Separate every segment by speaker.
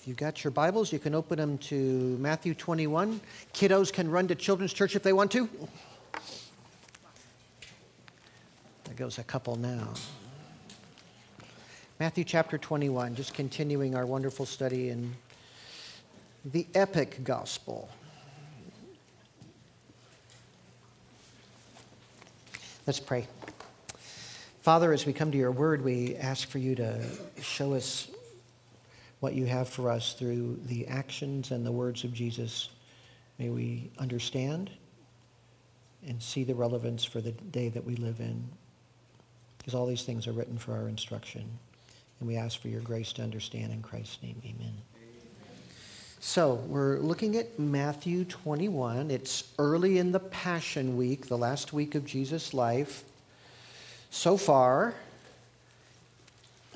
Speaker 1: If you got your Bibles, you can open them to Matthew 21. Kiddos can run to children's church if they want to. There goes a couple now. Matthew chapter 21, just continuing our wonderful study in the epic gospel. Let's pray. Father, as we come to your word, we ask for you to show us what you have for us through the actions and the words of Jesus. May we understand and see the relevance for the day that we live in. Because all these things are written for our instruction. And we ask for your grace to understand in Christ's name. Amen. So, we're looking at Matthew 21. It's early in the Passion Week, the last week of Jesus' life. So far,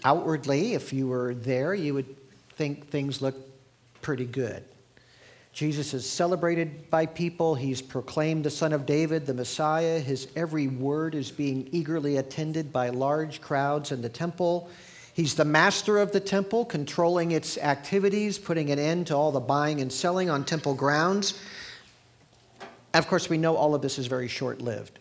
Speaker 1: outwardly, if you were there, you would think things look pretty good. Jesus is celebrated by people. He's proclaimed the Son of David, the Messiah. His every word is being eagerly attended by large crowds in the temple. He's the master of the temple, controlling its activities, putting an end to all the buying and selling on temple grounds. Of course, we know all of this is very short lived.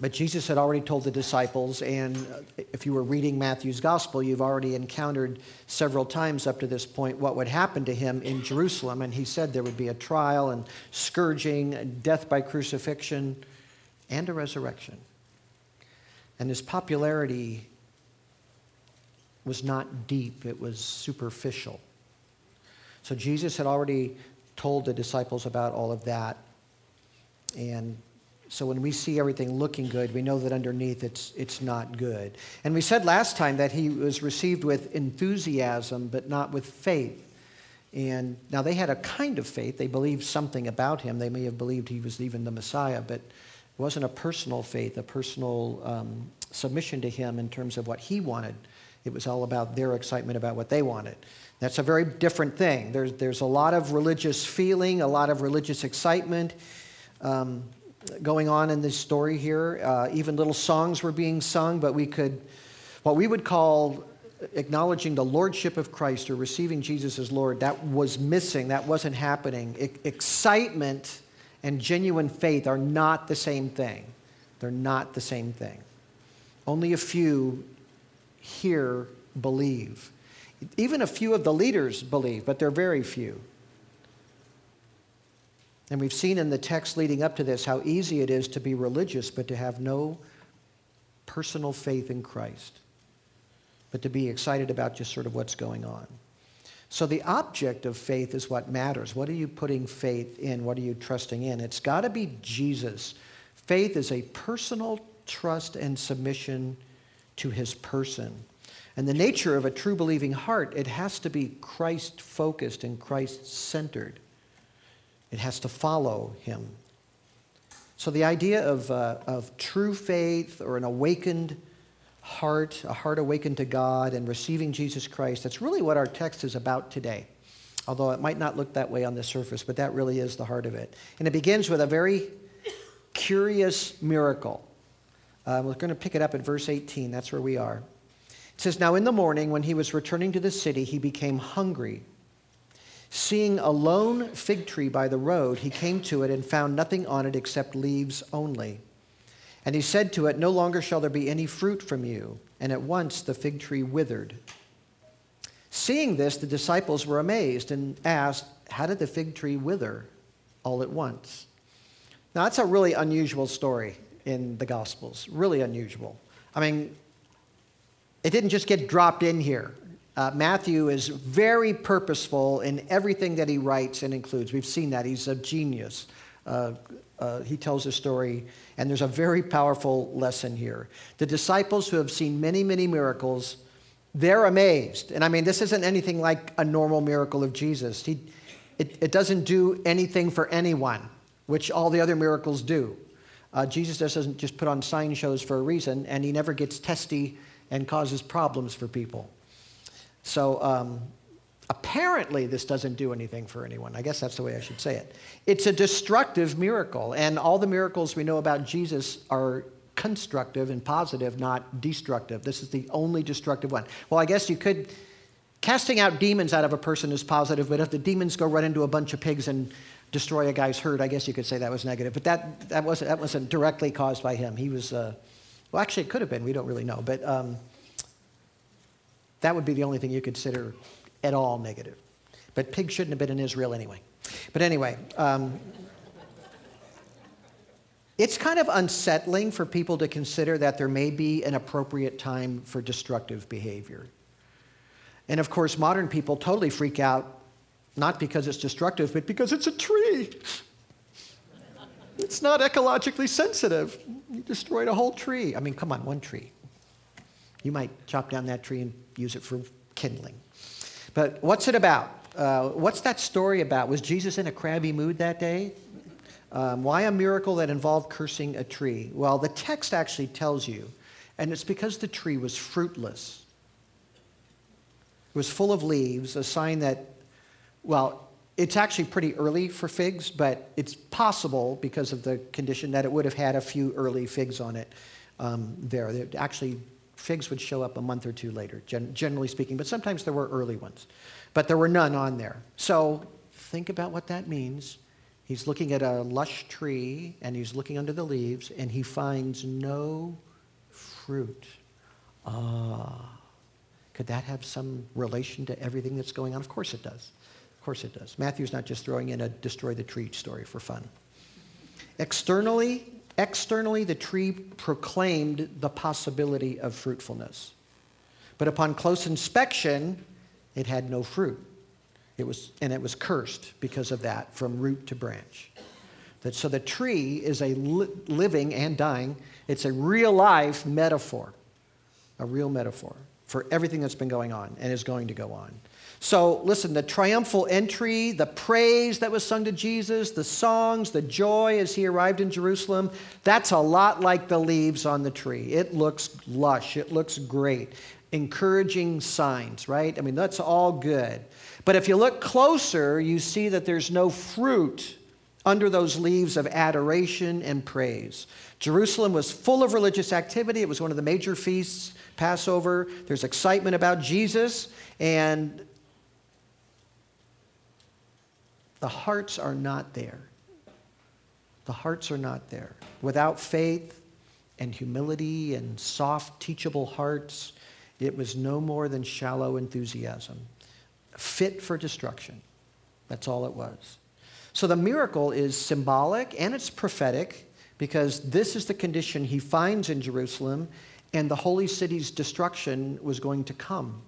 Speaker 1: But Jesus had already told the disciples, and uh, if you were reading Matthew's gospel, you've already encountered several times up to this point what would happen to him in Jerusalem. And he said there would be a trial and scourging, death by crucifixion, and a resurrection. And his popularity was not deep, it was superficial. So Jesus had already told the disciples about all of that. And so when we see everything looking good, we know that underneath it's, it's not good. And we said last time that he was received with enthusiasm, but not with faith. And now they had a kind of faith. They believed something about him. They may have believed he was even the Messiah, but it wasn't a personal faith, a personal um, submission to him in terms of what he wanted. It was all about their excitement about what they wanted. That's a very different thing. There's, there's a lot of religious feeling, a lot of religious excitement. Um, going on in this story here. Uh, even little songs were being sung, but we could, what we would call acknowledging the lordship of Christ or receiving Jesus as Lord, that was missing. That wasn't happening. Excitement and genuine faith are not the same thing. They're not the same thing. Only a few here believe. Even a few of the leaders believe, but they're very few. And we've seen in the text leading up to this how easy it is to be religious but to have no personal faith in Christ, but to be excited about just sort of what's going on. So the object of faith is what matters. What are you putting faith in? What are you trusting in? It's got to be Jesus. Faith is a personal trust and submission to his person. And the nature of a true believing heart, it has to be Christ focused and Christ centered. It has to follow him. So the idea of, uh, of true faith or an awakened heart, a heart awakened to God and receiving Jesus Christ, that's really what our text is about today. Although it might not look that way on the surface, but that really is the heart of it. And it begins with a very curious miracle. Uh, we're going to pick it up at verse 18. That's where we are. It says, Now in the morning, when he was returning to the city, he became hungry. Seeing a lone fig tree by the road, he came to it and found nothing on it except leaves only. And he said to it, No longer shall there be any fruit from you. And at once the fig tree withered. Seeing this, the disciples were amazed and asked, How did the fig tree wither all at once? Now, that's a really unusual story in the Gospels. Really unusual. I mean, it didn't just get dropped in here. Uh, Matthew is very purposeful in everything that he writes and includes. We've seen that. He's a genius. Uh, uh, he tells a story, and there's a very powerful lesson here. The disciples who have seen many, many miracles, they're amazed. And I mean, this isn't anything like a normal miracle of Jesus. He, it, it doesn't do anything for anyone, which all the other miracles do. Uh, Jesus doesn't just put on sign shows for a reason, and he never gets testy and causes problems for people. So um, apparently, this doesn't do anything for anyone. I guess that's the way I should say it. It's a destructive miracle, and all the miracles we know about Jesus are constructive and positive, not destructive. This is the only destructive one. Well, I guess you could casting out demons out of a person is positive, but if the demons go run into a bunch of pigs and destroy a guy's herd, I guess you could say that was negative. But that, that, wasn't, that wasn't directly caused by him. He was, uh, well, actually, it could have been. We don't really know. But um, that would be the only thing you consider at all negative. But pigs shouldn't have been in Israel anyway. But anyway, um, it's kind of unsettling for people to consider that there may be an appropriate time for destructive behavior. And of course, modern people totally freak out, not because it's destructive, but because it's a tree. It's not ecologically sensitive. You destroyed a whole tree. I mean, come on, one tree. You might chop down that tree and use it for kindling. But what's it about? Uh, what's that story about? Was Jesus in a crabby mood that day? Um, why a miracle that involved cursing a tree? Well, the text actually tells you, and it's because the tree was fruitless. It was full of leaves, a sign that, well, it's actually pretty early for figs, but it's possible because of the condition that it would have had a few early figs on it um, there. Actually, figs would show up a month or two later, gen- generally speaking, but sometimes there were early ones. But there were none on there. So think about what that means. He's looking at a lush tree and he's looking under the leaves and he finds no fruit. Ah. Could that have some relation to everything that's going on? Of course it does. Of course it does. Matthew's not just throwing in a destroy the tree story for fun. Externally, externally the tree proclaimed the possibility of fruitfulness. But upon close inspection, it had no fruit. It was, and it was cursed because of that, from root to branch. That, so the tree is a li- living and dying, it's a real life metaphor, a real metaphor for everything that's been going on and is going to go on. So, listen, the triumphal entry, the praise that was sung to Jesus, the songs, the joy as he arrived in Jerusalem, that's a lot like the leaves on the tree. It looks lush, it looks great. Encouraging signs, right? I mean, that's all good. But if you look closer, you see that there's no fruit under those leaves of adoration and praise. Jerusalem was full of religious activity, it was one of the major feasts. Passover. There's excitement about Jesus, and the hearts are not there. The hearts are not there. Without faith and humility and soft, teachable hearts, it was no more than shallow enthusiasm, fit for destruction. That's all it was. So the miracle is symbolic and it's prophetic because this is the condition he finds in Jerusalem and the holy city's destruction was going to come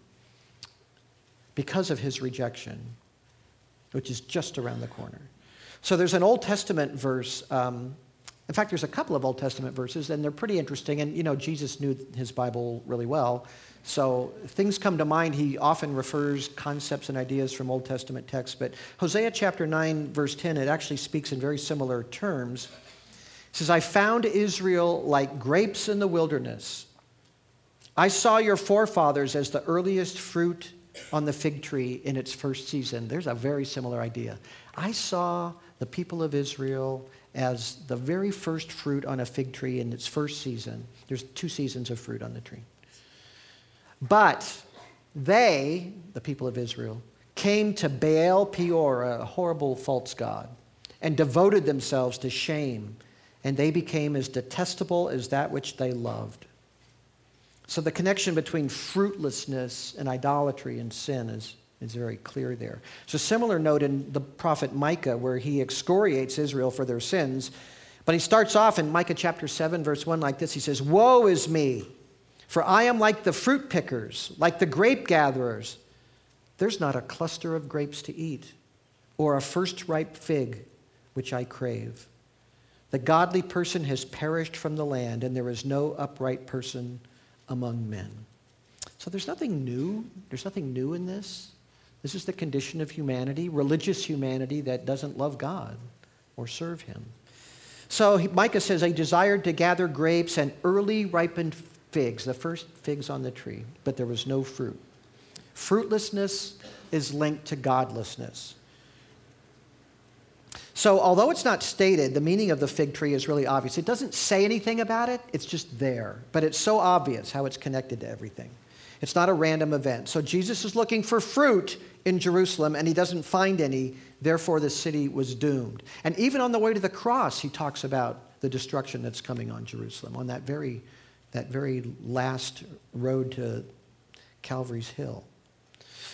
Speaker 1: because of his rejection, which is just around the corner. So there's an Old Testament verse. Um, in fact, there's a couple of Old Testament verses, and they're pretty interesting. And, you know, Jesus knew his Bible really well. So things come to mind. He often refers concepts and ideas from Old Testament texts. But Hosea chapter 9, verse 10, it actually speaks in very similar terms. It says, I found Israel like grapes in the wilderness I saw your forefathers as the earliest fruit on the fig tree in its first season. There's a very similar idea. I saw the people of Israel as the very first fruit on a fig tree in its first season. There's two seasons of fruit on the tree. But they, the people of Israel, came to Baal Peor, a horrible false god, and devoted themselves to shame, and they became as detestable as that which they loved. So the connection between fruitlessness and idolatry and sin is, is very clear there. A similar note in the prophet Micah where he excoriates Israel for their sins. But he starts off in Micah chapter 7, verse 1 like this He says, Woe is me, for I am like the fruit pickers, like the grape gatherers. There's not a cluster of grapes to eat, or a first ripe fig which I crave. The godly person has perished from the land, and there is no upright person among men. So there's nothing new. There's nothing new in this. This is the condition of humanity, religious humanity that doesn't love God or serve Him. So Micah says, I desired to gather grapes and early ripened figs, the first figs on the tree, but there was no fruit. Fruitlessness is linked to godlessness. So, although it's not stated, the meaning of the fig tree is really obvious. It doesn't say anything about it, it's just there. But it's so obvious how it's connected to everything. It's not a random event. So Jesus is looking for fruit in Jerusalem and he doesn't find any. Therefore, the city was doomed. And even on the way to the cross, he talks about the destruction that's coming on Jerusalem on that very, that very last road to Calvary's Hill.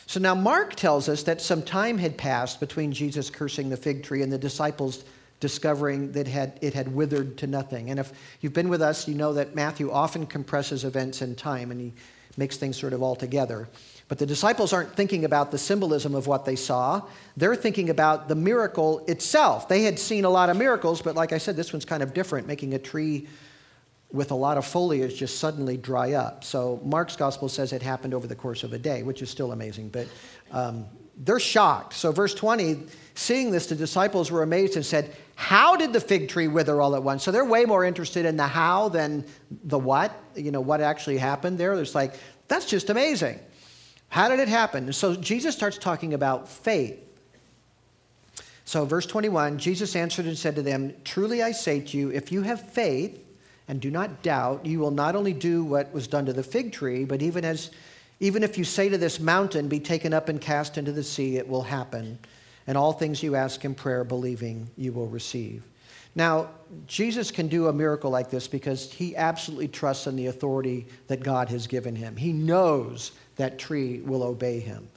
Speaker 1: So now Mark tells us that some time had passed between Jesus cursing the fig tree and the disciples discovering that it had withered to nothing. And if you've been with us, you know that Matthew often compresses events in time and he makes things sort of all together. But the disciples aren't thinking about the symbolism of what they saw. They're thinking about the miracle itself. They had seen a lot of miracles, but like I said, this one's kind of different, making a tree with a lot of foliage just suddenly dry up. So Mark's gospel says it happened over the course of a day, which is still amazing. But um, they're shocked. So, verse 20, seeing this, the disciples were amazed and said, How did the fig tree wither all at once? So, they're way more interested in the how than the what, you know, what actually happened there. It's like, that's just amazing. How did it happen? So, Jesus starts talking about faith. So, verse 21 Jesus answered and said to them, Truly I say to you, if you have faith and do not doubt, you will not only do what was done to the fig tree, but even as even if you say to this mountain, Be taken up and cast into the sea, it will happen. And all things you ask in prayer, believing, you will receive. Now, Jesus can do a miracle like this because he absolutely trusts in the authority that God has given him. He knows that tree will obey him.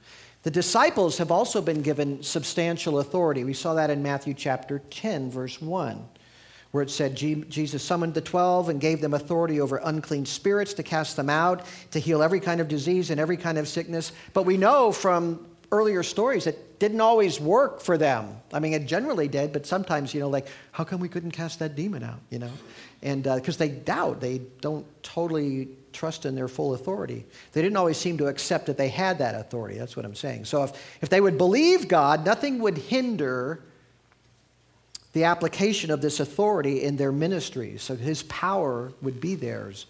Speaker 1: The disciples have also been given substantial authority. We saw that in Matthew chapter 10, verse 1 where it said Jesus summoned the 12 and gave them authority over unclean spirits to cast them out, to heal every kind of disease and every kind of sickness. But we know from earlier stories it didn't always work for them. I mean, it generally did, but sometimes, you know, like, how come we couldn't cast that demon out, you know? And because uh, they doubt, they don't totally trust in their full authority. They didn't always seem to accept that they had that authority. That's what I'm saying. So if, if they would believe God, nothing would hinder the application of this authority in their ministries. So his power would be theirs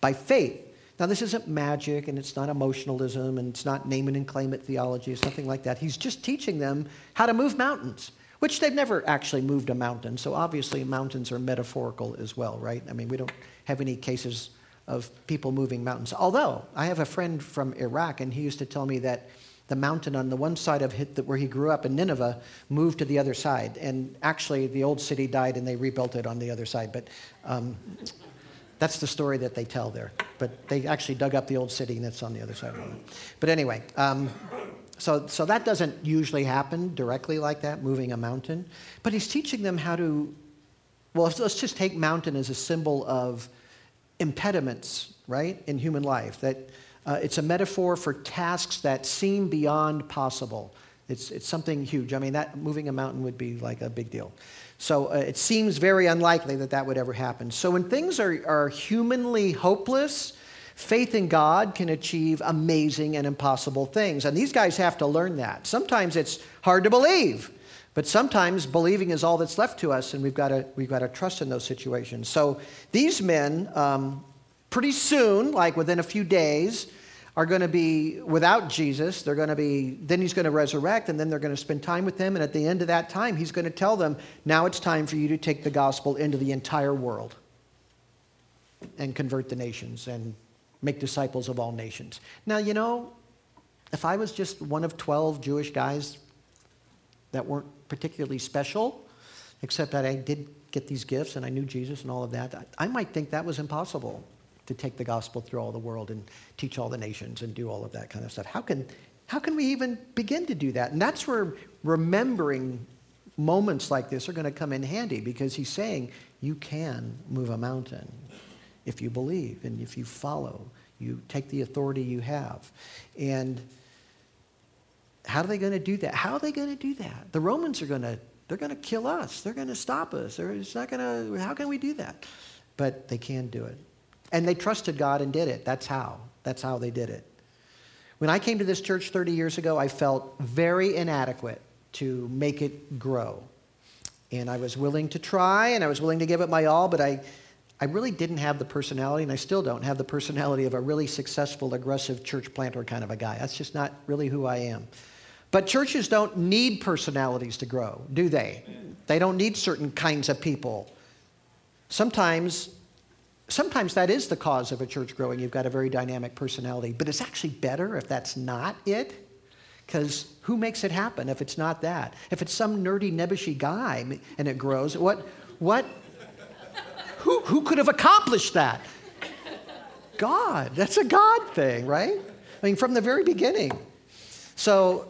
Speaker 1: by faith. Now, this isn't magic and it's not emotionalism and it's not name it and claim it theology. or something like that. He's just teaching them how to move mountains, which they've never actually moved a mountain. So obviously, mountains are metaphorical as well, right? I mean, we don't have any cases of people moving mountains. Although, I have a friend from Iraq and he used to tell me that the mountain on the one side of where he grew up in Nineveh moved to the other side. And actually, the old city died and they rebuilt it on the other side. But um, that's the story that they tell there. But they actually dug up the old city and it's on the other side. But anyway, um, so, so that doesn't usually happen directly like that, moving a mountain. But he's teaching them how to, well, let's just take mountain as a symbol of impediments, right, in human life. That uh, it's a metaphor for tasks that seem beyond possible. It's, it's something huge. I mean, that moving a mountain would be like a big deal. So uh, it seems very unlikely that that would ever happen. So when things are, are humanly hopeless, faith in God can achieve amazing and impossible things. And these guys have to learn that. Sometimes it's hard to believe, but sometimes believing is all that's left to us, and we've got to, we've got to trust in those situations. So these men, um, pretty soon, like within a few days, are going to be without Jesus. They're going to be, then he's going to resurrect, and then they're going to spend time with him. And at the end of that time, he's going to tell them, now it's time for you to take the gospel into the entire world and convert the nations and make disciples of all nations. Now, you know, if I was just one of 12 Jewish guys that weren't particularly special, except that I did get these gifts and I knew Jesus and all of that, I might think that was impossible to take the gospel through all the world and teach all the nations and do all of that kind of stuff. How can, how can we even begin to do that? And that's where remembering moments like this are going to come in handy because he's saying you can move a mountain if you believe and if you follow. You take the authority you have. And how are they going to do that? How are they going to do that? The Romans are going to they're going to kill us. They're going to stop us. They're, it's not going to how can we do that? But they can do it. And they trusted God and did it. That's how. That's how they did it. When I came to this church 30 years ago, I felt very inadequate to make it grow. And I was willing to try and I was willing to give it my all, but I, I really didn't have the personality, and I still don't have the personality of a really successful, aggressive church planter kind of a guy. That's just not really who I am. But churches don't need personalities to grow, do they? They don't need certain kinds of people. Sometimes sometimes that is the cause of a church growing. You've got a very dynamic personality, but it's actually better if that's not it. Because who makes it happen if it's not that? If it's some nerdy, nebbishy guy and it grows, what, what, who, who could have accomplished that? God. That's a God thing, right? I mean, from the very beginning. So,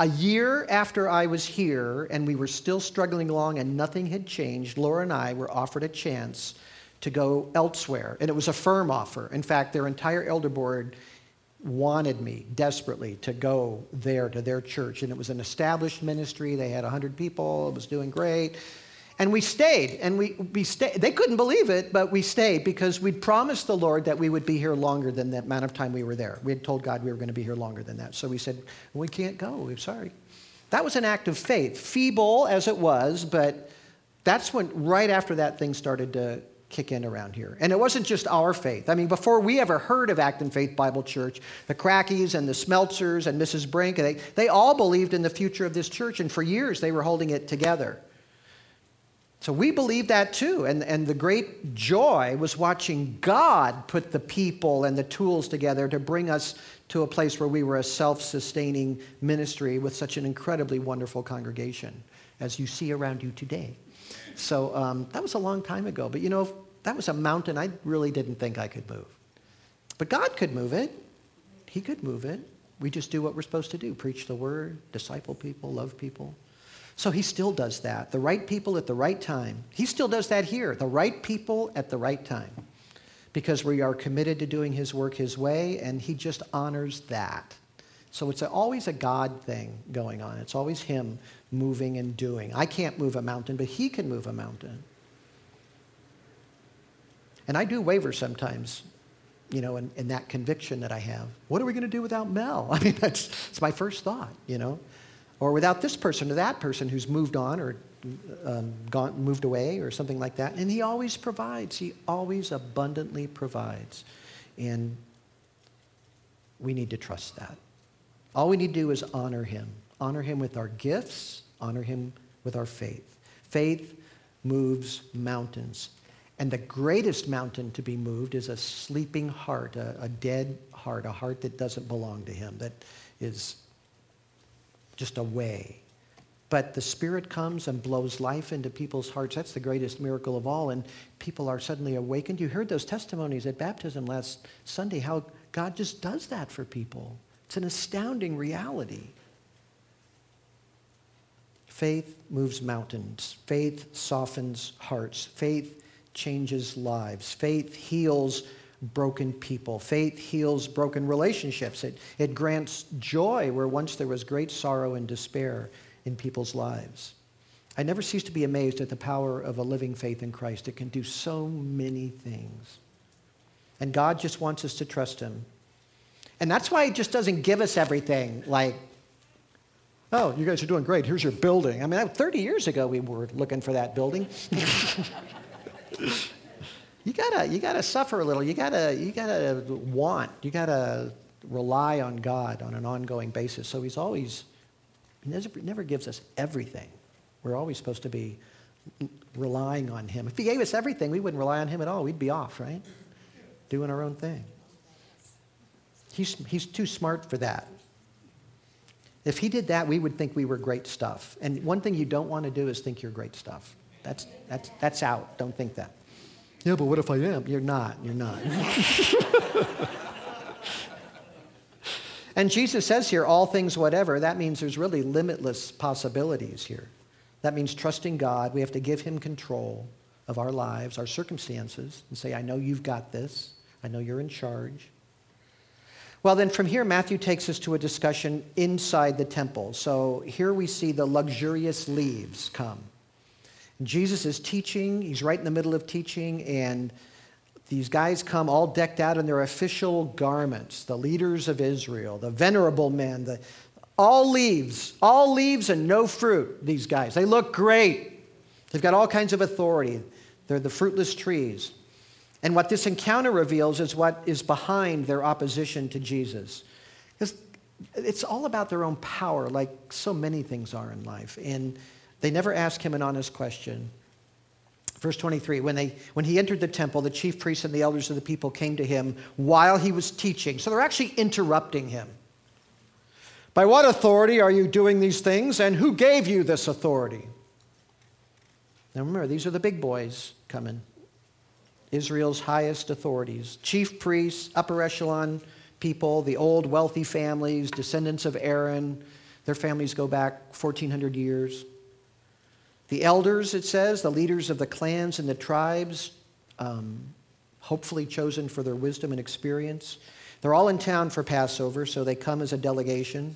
Speaker 1: a year after I was here and we were still struggling along and nothing had changed, Laura and I were offered a chance to go elsewhere. And it was a firm offer. In fact, their entire elder board wanted me desperately to go there to their church. And it was an established ministry. They had 100 people. It was doing great. And we stayed, and we, we stayed. They couldn't believe it, but we stayed because we'd promised the Lord that we would be here longer than the amount of time we were there. We had told God we were going to be here longer than that. So we said, We can't go. We're sorry. That was an act of faith, feeble as it was, but that's when, right after that, things started to kick in around here. And it wasn't just our faith. I mean, before we ever heard of Acton Faith Bible Church, the Crackies and the Smeltzers and Mrs. Brink, they, they all believed in the future of this church, and for years they were holding it together. So we believe that too. And, and the great joy was watching God put the people and the tools together to bring us to a place where we were a self sustaining ministry with such an incredibly wonderful congregation, as you see around you today. So um, that was a long time ago. But you know, that was a mountain I really didn't think I could move. But God could move it, He could move it. We just do what we're supposed to do preach the word, disciple people, love people. So he still does that. The right people at the right time. He still does that here. The right people at the right time. Because we are committed to doing his work his way, and he just honors that. So it's always a God thing going on. It's always him moving and doing. I can't move a mountain, but he can move a mountain. And I do waver sometimes, you know, in, in that conviction that I have. What are we going to do without Mel? I mean, that's, that's my first thought, you know or without this person or that person who's moved on or um, gone, moved away or something like that. And he always provides. He always abundantly provides. And we need to trust that. All we need to do is honor him. Honor him with our gifts, honor him with our faith. Faith moves mountains. And the greatest mountain to be moved is a sleeping heart, a, a dead heart, a heart that doesn't belong to him, that is just a way. But the Spirit comes and blows life into people's hearts. That's the greatest miracle of all. And people are suddenly awakened. You heard those testimonies at baptism last Sunday, how God just does that for people. It's an astounding reality. Faith moves mountains. Faith softens hearts. Faith changes lives. Faith heals broken people. Faith heals broken relationships. It, it grants joy where once there was great sorrow and despair in people's lives. I never cease to be amazed at the power of a living faith in Christ. It can do so many things. And God just wants us to trust Him. And that's why He just doesn't give us everything like, oh, you guys are doing great. Here's your building. I mean, 30 years ago, we were looking for that building. you gotta you gotta suffer a little. You gotta you gotta want. You gotta rely on God on an ongoing basis. So He's always He never, gives us everything. We're always supposed to be relying on Him. If He gave us everything, we wouldn't rely on Him at all. We'd be off, right? Doing our own thing. He's, he's too smart for that. If he did that, we would think we were great stuff. And one thing you don't want to do is think you're great stuff. That's, that's, that's out. Don't think that. Yeah, but what if I am? You're not. You're not. and Jesus says here, all things whatever. That means there's really limitless possibilities here. That means trusting God. We have to give Him control of our lives, our circumstances, and say, I know you've got this. I know you're in charge. Well, then from here, Matthew takes us to a discussion inside the temple. So here we see the luxurious leaves come. Jesus is teaching, he's right in the middle of teaching, and these guys come all decked out in their official garments, the leaders of Israel, the venerable men, the, all leaves, all leaves and no fruit, these guys. They look great. They've got all kinds of authority. They're the fruitless trees. And what this encounter reveals is what is behind their opposition to Jesus. It's all about their own power, like so many things are in life. And they never ask him an honest question. Verse 23 when, they, when he entered the temple, the chief priests and the elders of the people came to him while he was teaching. So they're actually interrupting him. By what authority are you doing these things, and who gave you this authority? Now remember, these are the big boys coming. Israel's highest authorities chief priests, upper echelon people, the old wealthy families, descendants of Aaron. Their families go back 1,400 years. The elders, it says, the leaders of the clans and the tribes, um, hopefully chosen for their wisdom and experience. They're all in town for Passover, so they come as a delegation.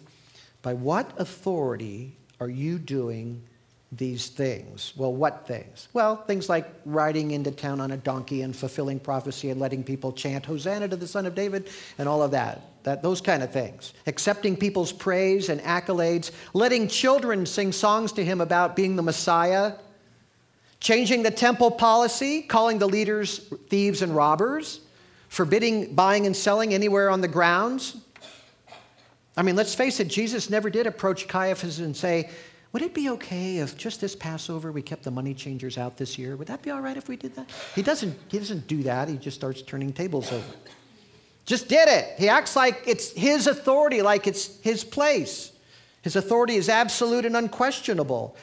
Speaker 1: By what authority are you doing these things. Well, what things? Well, things like riding into town on a donkey and fulfilling prophecy and letting people chant Hosanna to the Son of David and all of that. That those kind of things. Accepting people's praise and accolades, letting children sing songs to him about being the Messiah, changing the temple policy, calling the leaders thieves and robbers, forbidding buying and selling anywhere on the grounds. I mean, let's face it, Jesus never did approach Caiaphas and say, would it be okay if just this Passover we kept the money changers out this year? Would that be all right if we did that? He doesn't, he doesn't do that. He just starts turning tables over. Just did it. He acts like it's his authority, like it's his place. His authority is absolute and unquestionable.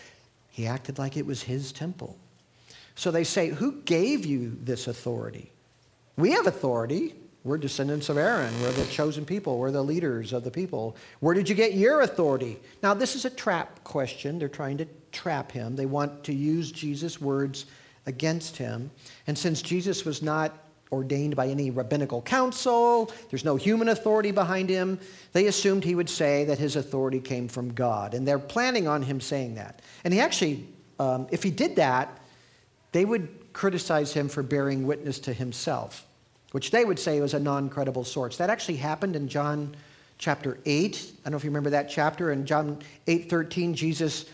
Speaker 1: He acted like it was his temple. So they say, Who gave you this authority? We have authority. We're descendants of Aaron. We're the chosen people. We're the leaders of the people. Where did you get your authority? Now, this is a trap question. They're trying to trap him. They want to use Jesus' words against him. And since Jesus was not ordained by any rabbinical council, there's no human authority behind him, they assumed he would say that his authority came from God. And they're planning on him saying that. And he actually, um, if he did that, they would criticize him for bearing witness to himself which they would say was a non credible source. That actually happened in John chapter 8. I don't know if you remember that chapter. In John 8 13, Jesus,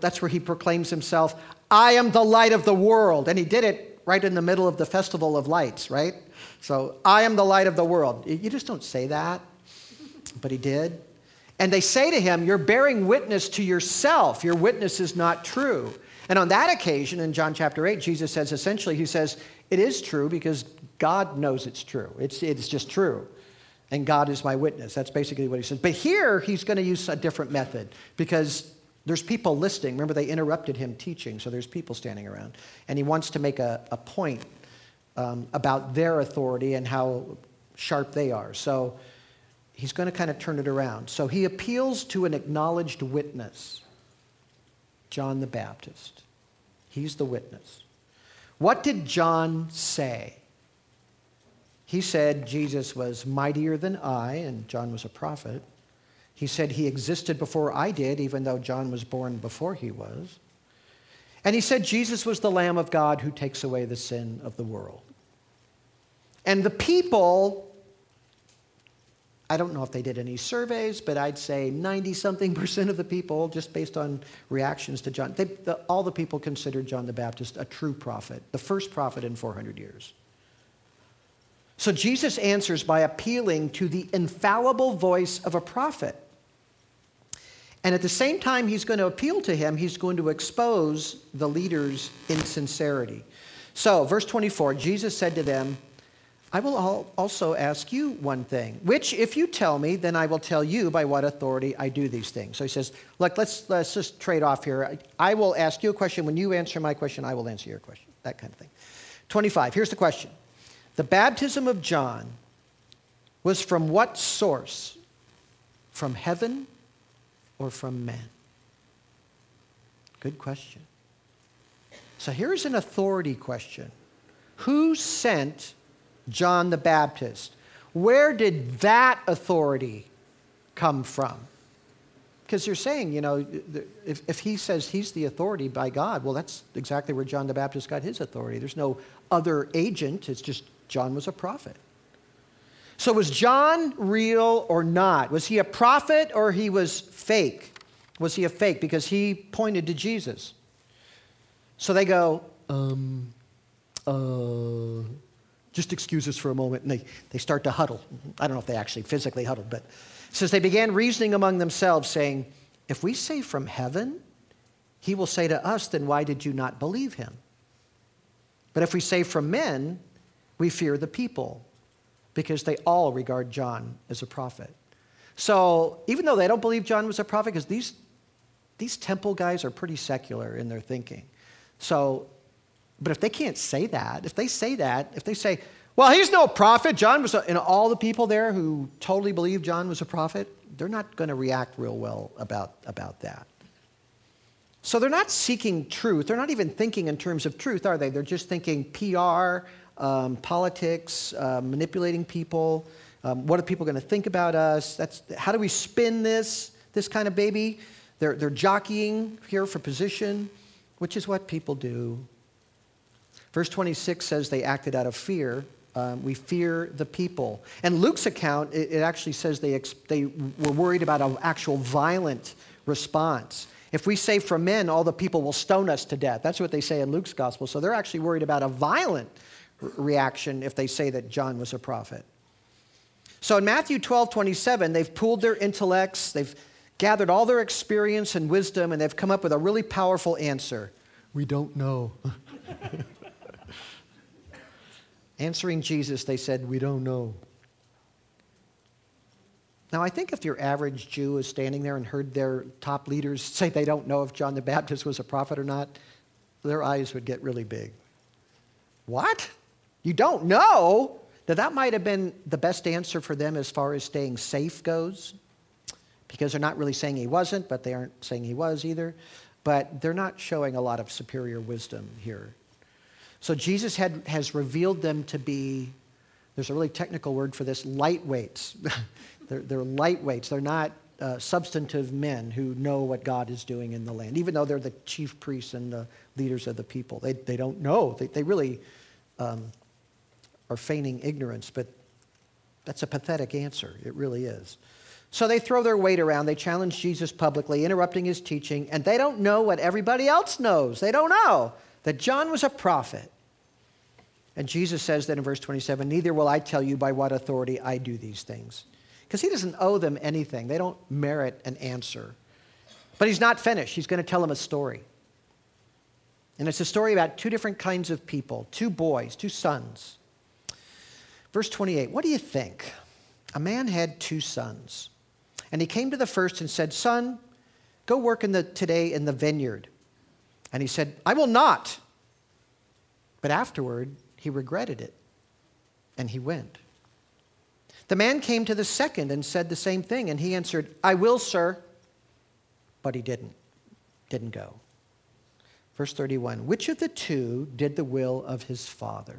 Speaker 1: that's where he proclaims himself, I am the light of the world. And he did it right in the middle of the festival of lights, right? So, I am the light of the world. You just don't say that, but he did. And they say to him, You're bearing witness to yourself. Your witness is not true. And on that occasion, in John chapter 8, Jesus says essentially, He says, It is true because God knows it's true. It's, it's just true. And God is my witness. That's basically what he says. But here, he's going to use a different method because there's people listening. Remember, they interrupted him teaching, so there's people standing around. And he wants to make a, a point um, about their authority and how sharp they are. So he's going to kind of turn it around. So he appeals to an acknowledged witness, John the Baptist. He's the witness. What did John say? He said Jesus was mightier than I, and John was a prophet. He said he existed before I did, even though John was born before he was. And he said Jesus was the Lamb of God who takes away the sin of the world. And the people, I don't know if they did any surveys, but I'd say 90 something percent of the people, just based on reactions to John, they, the, all the people considered John the Baptist a true prophet, the first prophet in 400 years. So Jesus answers by appealing to the infallible voice of a prophet. And at the same time, he's going to appeal to him, he's going to expose the leader's insincerity. So, verse 24 Jesus said to them, I will also ask you one thing, which if you tell me, then I will tell you by what authority I do these things. So he says, Look, let's, let's just trade off here. I will ask you a question. When you answer my question, I will answer your question. That kind of thing. 25. Here's the question the baptism of John was from what source? From heaven or from man? Good question. So here's an authority question Who sent John the Baptist? Where did that authority come from? Because you're saying, you know, if, if he says he's the authority by God, well, that's exactly where John the Baptist got his authority. There's no other agent, it's just John was a prophet. So was John real or not? Was he a prophet or he was fake? Was he a fake because he pointed to Jesus? So they go, um, uh, just excuse us for a moment. And they, they start to huddle. I don't know if they actually physically huddled, but says they began reasoning among themselves, saying, If we say from heaven, he will say to us, Then why did you not believe him? But if we say from men, we fear the people because they all regard John as a prophet. So even though they don't believe John was a prophet, because these, these temple guys are pretty secular in their thinking. So, but if they can't say that, if they say that, if they say, well, he's no prophet, John was, and all the people there who totally believe John was a prophet, they're not going to react real well about, about that. So they're not seeking truth. They're not even thinking in terms of truth, are they? They're just thinking PR, um, politics, uh, manipulating people. Um, what are people going to think about us? That's, how do we spin this, this kind of baby? They're, they're jockeying here for position, which is what people do. Verse 26 says they acted out of fear. Um, we fear the people. And Luke's account, it, it actually says they, ex- they were worried about an actual violent response. If we say from men, all the people will stone us to death. That's what they say in Luke's gospel. So they're actually worried about a violent reaction if they say that John was a prophet. So in Matthew 12, 27, they've pooled their intellects, they've gathered all their experience and wisdom, and they've come up with a really powerful answer. We don't know. Answering Jesus, they said, We don't know. Now, I think if your average Jew is standing there and heard their top leaders say they don't know if John the Baptist was a prophet or not, their eyes would get really big. What? You don't know? Now, that might have been the best answer for them as far as staying safe goes, because they're not really saying he wasn't, but they aren't saying he was either. But they're not showing a lot of superior wisdom here. So Jesus had, has revealed them to be, there's a really technical word for this, lightweights. they're, they're lightweights. They're not uh, substantive men who know what God is doing in the land, even though they're the chief priests and the leaders of the people. They, they don't know. They, they really um, are feigning ignorance, but that's a pathetic answer. It really is. So they throw their weight around. They challenge Jesus publicly, interrupting his teaching, and they don't know what everybody else knows. They don't know that John was a prophet. And Jesus says that in verse 27 Neither will I tell you by what authority I do these things. Because he doesn't owe them anything, they don't merit an answer. But he's not finished. He's going to tell them a story. And it's a story about two different kinds of people two boys, two sons. Verse 28 What do you think? A man had two sons. And he came to the first and said, Son, go work in the, today in the vineyard. And he said, I will not. But afterward, he regretted it, and he went. The man came to the second and said the same thing, and he answered, I will, sir. But he didn't, didn't go. Verse 31 Which of the two did the will of his father?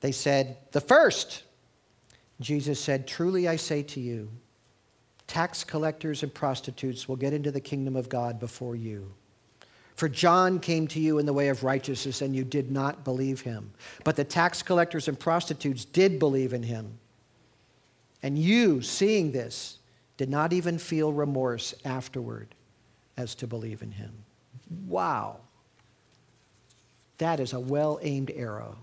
Speaker 1: They said, The first. Jesus said, Truly I say to you, tax collectors and prostitutes will get into the kingdom of God before you. For John came to you in the way of righteousness, and you did not believe him. But the tax collectors and prostitutes did believe in him. And you, seeing this, did not even feel remorse afterward as to believe in him. Wow. That is a well aimed arrow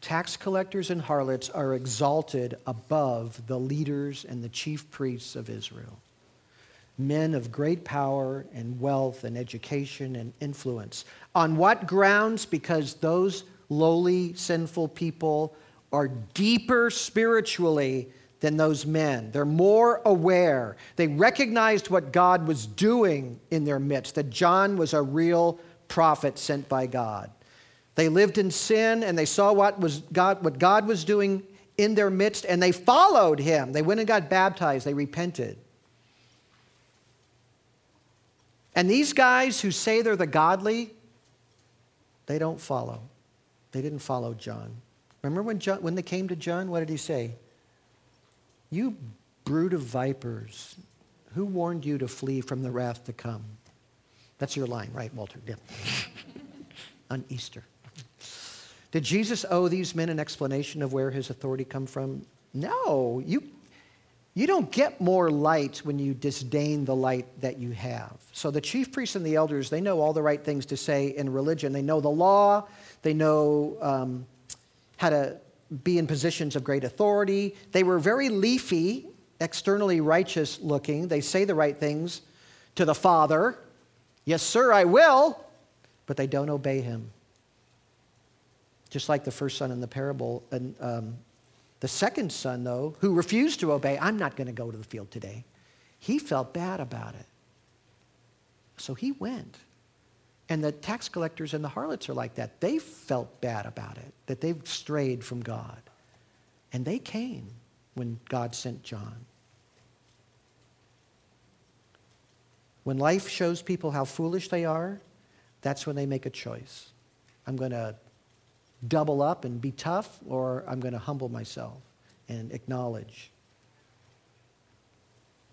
Speaker 1: tax collectors and harlots are exalted above the leaders and the chief priests of Israel. Men of great power and wealth and education and influence. On what grounds? Because those lowly, sinful people are deeper spiritually than those men. They're more aware. They recognized what God was doing in their midst, that John was a real prophet sent by God. They lived in sin and they saw what, was God, what God was doing in their midst and they followed him. They went and got baptized, they repented. And these guys who say they're the godly, they don't follow. They didn't follow John. Remember when, John, when they came to John, what did he say? You brood of vipers, who warned you to flee from the wrath to come? That's your line, right, Walter? Yeah. On Easter. Did Jesus owe these men an explanation of where his authority come from? No. You, you don't get more light when you disdain the light that you have. So the chief priests and the elders, they know all the right things to say in religion. They know the law. They know um, how to be in positions of great authority. They were very leafy, externally righteous looking. They say the right things to the Father. Yes, sir, I will. but they don't obey him. Just like the first son in the parable. And um, the second son, though, who refused to obey, I'm not going to go to the field today. He felt bad about it. So he went. And the tax collectors and the harlots are like that. They felt bad about it, that they've strayed from God. And they came when God sent John. When life shows people how foolish they are, that's when they make a choice. I'm going to double up and be tough, or I'm going to humble myself and acknowledge.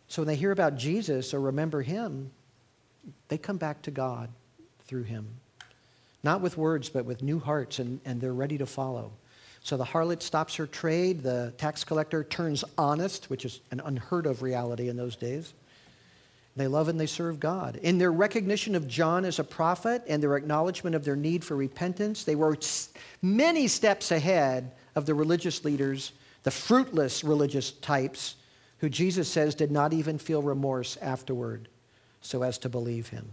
Speaker 1: So when they hear about Jesus or remember him, they come back to God through him. Not with words, but with new hearts, and, and they're ready to follow. So the harlot stops her trade. The tax collector turns honest, which is an unheard of reality in those days. They love and they serve God. In their recognition of John as a prophet and their acknowledgement of their need for repentance, they were many steps ahead of the religious leaders, the fruitless religious types, who Jesus says did not even feel remorse afterward so as to believe him.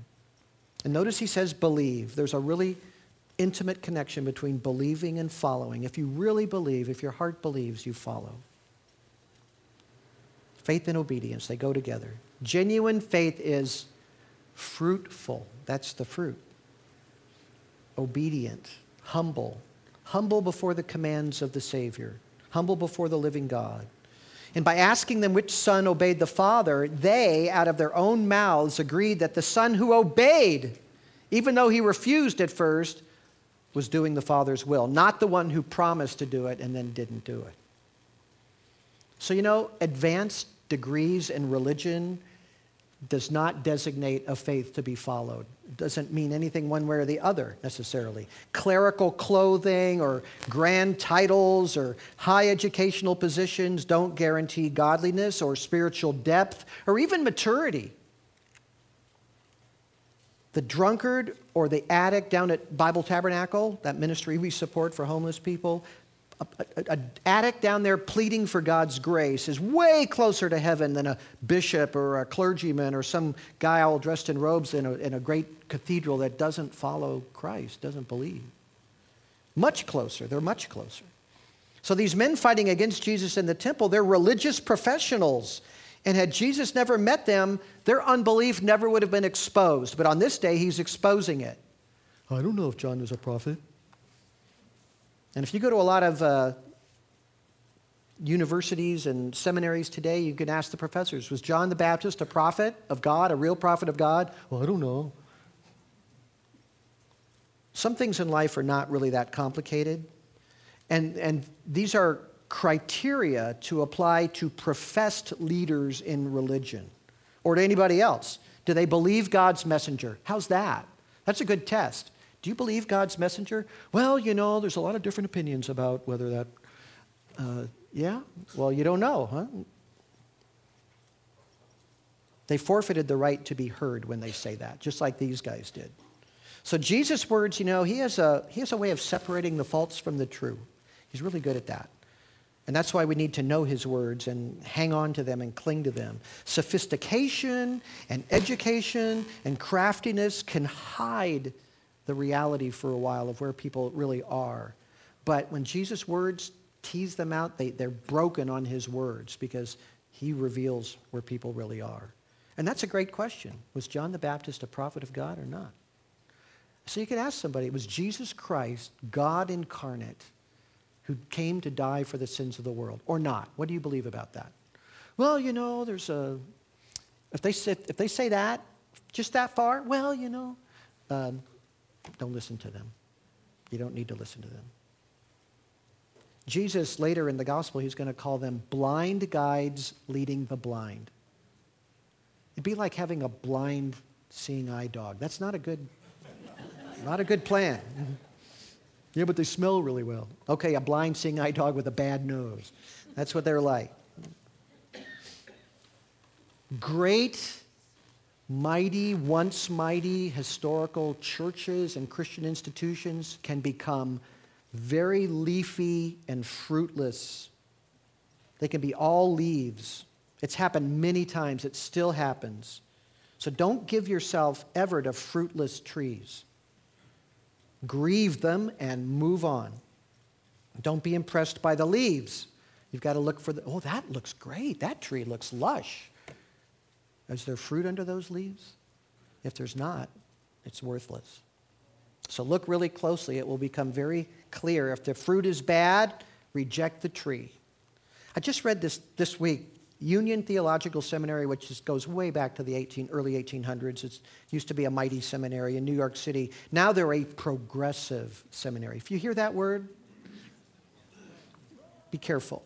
Speaker 1: And notice he says believe. There's a really intimate connection between believing and following. If you really believe, if your heart believes, you follow. Faith and obedience, they go together. Genuine faith is fruitful. That's the fruit. Obedient, humble, humble before the commands of the Savior, humble before the living God. And by asking them which son obeyed the Father, they, out of their own mouths, agreed that the son who obeyed, even though he refused at first, was doing the Father's will, not the one who promised to do it and then didn't do it. So, you know, advanced degrees in religion does not designate a faith to be followed. It doesn't mean anything one way or the other necessarily. Clerical clothing or grand titles or high educational positions don't guarantee godliness or spiritual depth or even maturity. The drunkard or the addict down at Bible Tabernacle, that ministry we support for homeless people, an addict down there pleading for God's grace is way closer to heaven than a bishop or a clergyman or some guy all dressed in robes in a, in a great cathedral that doesn't follow Christ, doesn't believe. Much closer. They're much closer. So these men fighting against Jesus in the temple, they're religious professionals. And had Jesus never met them, their unbelief never would have been exposed. But on this day, he's exposing it. I don't know if John was a prophet. And if you go to a lot of uh, universities and seminaries today, you can ask the professors Was John the Baptist a prophet of God, a real prophet of God? Well, I don't know. Some things in life are not really that complicated. And, and these are criteria to apply to professed leaders in religion or to anybody else. Do they believe God's messenger? How's that? That's a good test. Do you believe God's messenger? Well, you know, there's a lot of different opinions about whether that. Uh, yeah? Well, you don't know, huh? They forfeited the right to be heard when they say that, just like these guys did. So Jesus' words, you know, he has a, he has a way of separating the false from the true. He's really good at that. And that's why we need to know his words and hang on to them and cling to them. Sophistication and education and craftiness can hide the reality for a while of where people really are. But when Jesus' words tease them out, they, they're broken on his words because he reveals where people really are. And that's a great question. Was John the Baptist a prophet of God or not? So you could ask somebody, was Jesus Christ, God incarnate, who came to die for the sins of the world, or not? What do you believe about that? Well, you know, there's a, if they if they say that, just that far, well, you know, um, don't listen to them. You don't need to listen to them. Jesus, later in the gospel, he's going to call them blind guides leading the blind. It'd be like having a blind seeing eye dog. That's not a good, not a good plan. yeah, but they smell really well. Okay, a blind seeing eye dog with a bad nose. That's what they're like. Great mighty, once mighty historical churches and Christian institutions can become very leafy and fruitless. They can be all leaves. It's happened many times, it still happens. So don't give yourself ever to fruitless trees. grieve them, and move on. Don't be impressed by the leaves. You've got to look for the, oh, that looks great. That tree looks lush. Is there fruit under those leaves? If there's not, it's worthless. So look really closely. It will become very clear. If the fruit is bad, reject the tree. I just read this this week. Union Theological Seminary, which is, goes way back to the 18, early 1800s. It used to be a mighty seminary in New York City. Now they're a progressive seminary. If you hear that word, be careful.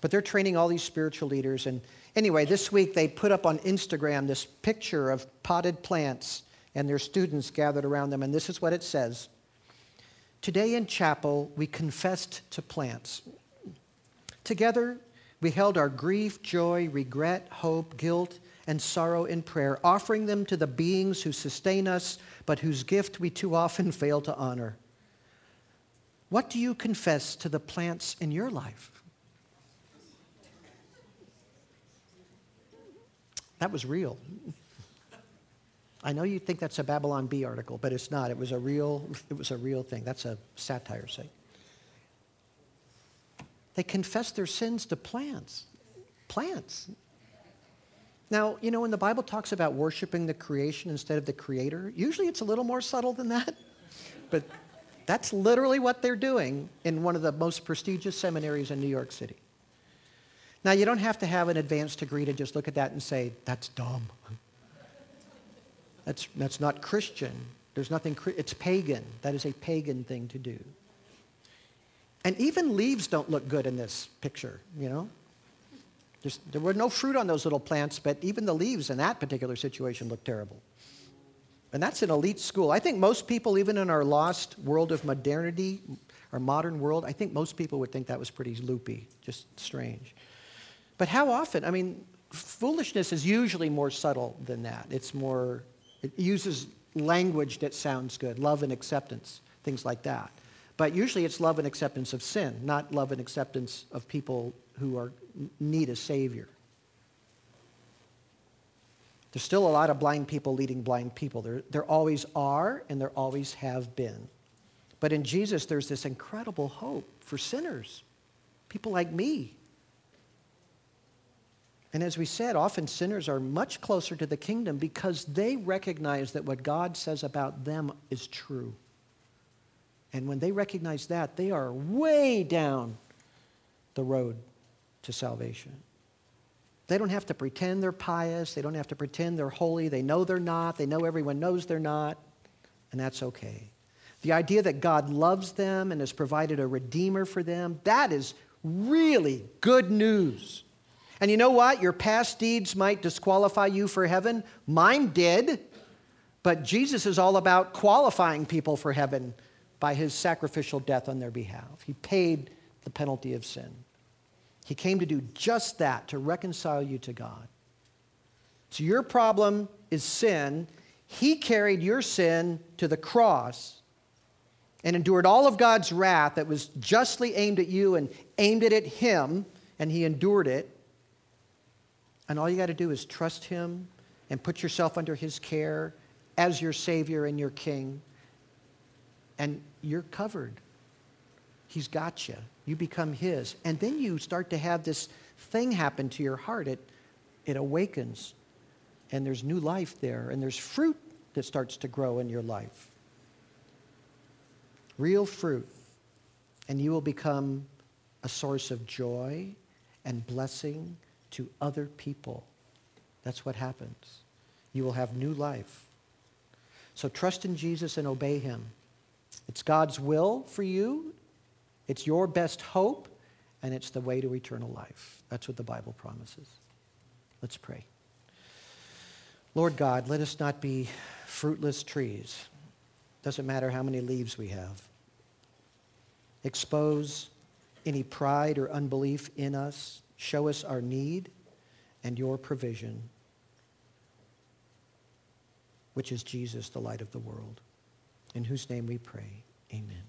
Speaker 1: But they're training all these spiritual leaders. And anyway, this week they put up on Instagram this picture of potted plants and their students gathered around them. And this is what it says Today in chapel, we confessed to plants. Together, we held our grief, joy, regret, hope, guilt, and sorrow in prayer, offering them to the beings who sustain us, but whose gift we too often fail to honor. What do you confess to the plants in your life? That was real. I know you think that's a Babylon Bee article, but it's not. It was a real, it was a real thing. That's a satire site. They confess their sins to plants. Plants. Now, you know, when the Bible talks about worshiping the creation instead of the creator, usually it's a little more subtle than that. But that's literally what they're doing in one of the most prestigious seminaries in New York City. Now, you don't have to have an advanced degree to just look at that and say, that's dumb. That's, that's not Christian. There's nothing, it's pagan. That is a pagan thing to do. And even leaves don't look good in this picture, you know? There were no fruit on those little plants, but even the leaves in that particular situation look terrible. And that's an elite school. I think most people, even in our lost world of modernity, our modern world, I think most people would think that was pretty loopy, just strange. But how often? I mean, foolishness is usually more subtle than that. It's more it uses language that sounds good, love and acceptance, things like that. But usually it's love and acceptance of sin, not love and acceptance of people who are, need a Savior. There's still a lot of blind people leading blind people. There, there always are, and there always have been. But in Jesus, there's this incredible hope for sinners, people like me, and as we said, often sinners are much closer to the kingdom because they recognize that what God says about them is true. And when they recognize that, they are way down the road to salvation. They don't have to pretend they're pious. They don't have to pretend they're holy. They know they're not. They know everyone knows they're not. And that's okay. The idea that God loves them and has provided a redeemer for them, that is really good news. And you know what? Your past deeds might disqualify you for heaven. Mine did. But Jesus is all about qualifying people for heaven by his sacrificial death on their behalf. He paid the penalty of sin. He came to do just that, to reconcile you to God. So your problem is sin. He carried your sin to the cross and endured all of God's wrath that was justly aimed at you and aimed it at him, and he endured it. And all you got to do is trust Him and put yourself under His care as your Savior and your King. And you're covered. He's got you. You become His. And then you start to have this thing happen to your heart. It, it awakens. And there's new life there. And there's fruit that starts to grow in your life. Real fruit. And you will become a source of joy and blessing to other people. That's what happens. You will have new life. So trust in Jesus and obey him. It's God's will for you, it's your best hope, and it's the way to eternal life. That's what the Bible promises. Let's pray. Lord God, let us not be fruitless trees. Doesn't matter how many leaves we have. Expose any pride or unbelief in us Show us our need and your provision, which is Jesus, the light of the world, in whose name we pray. Amen.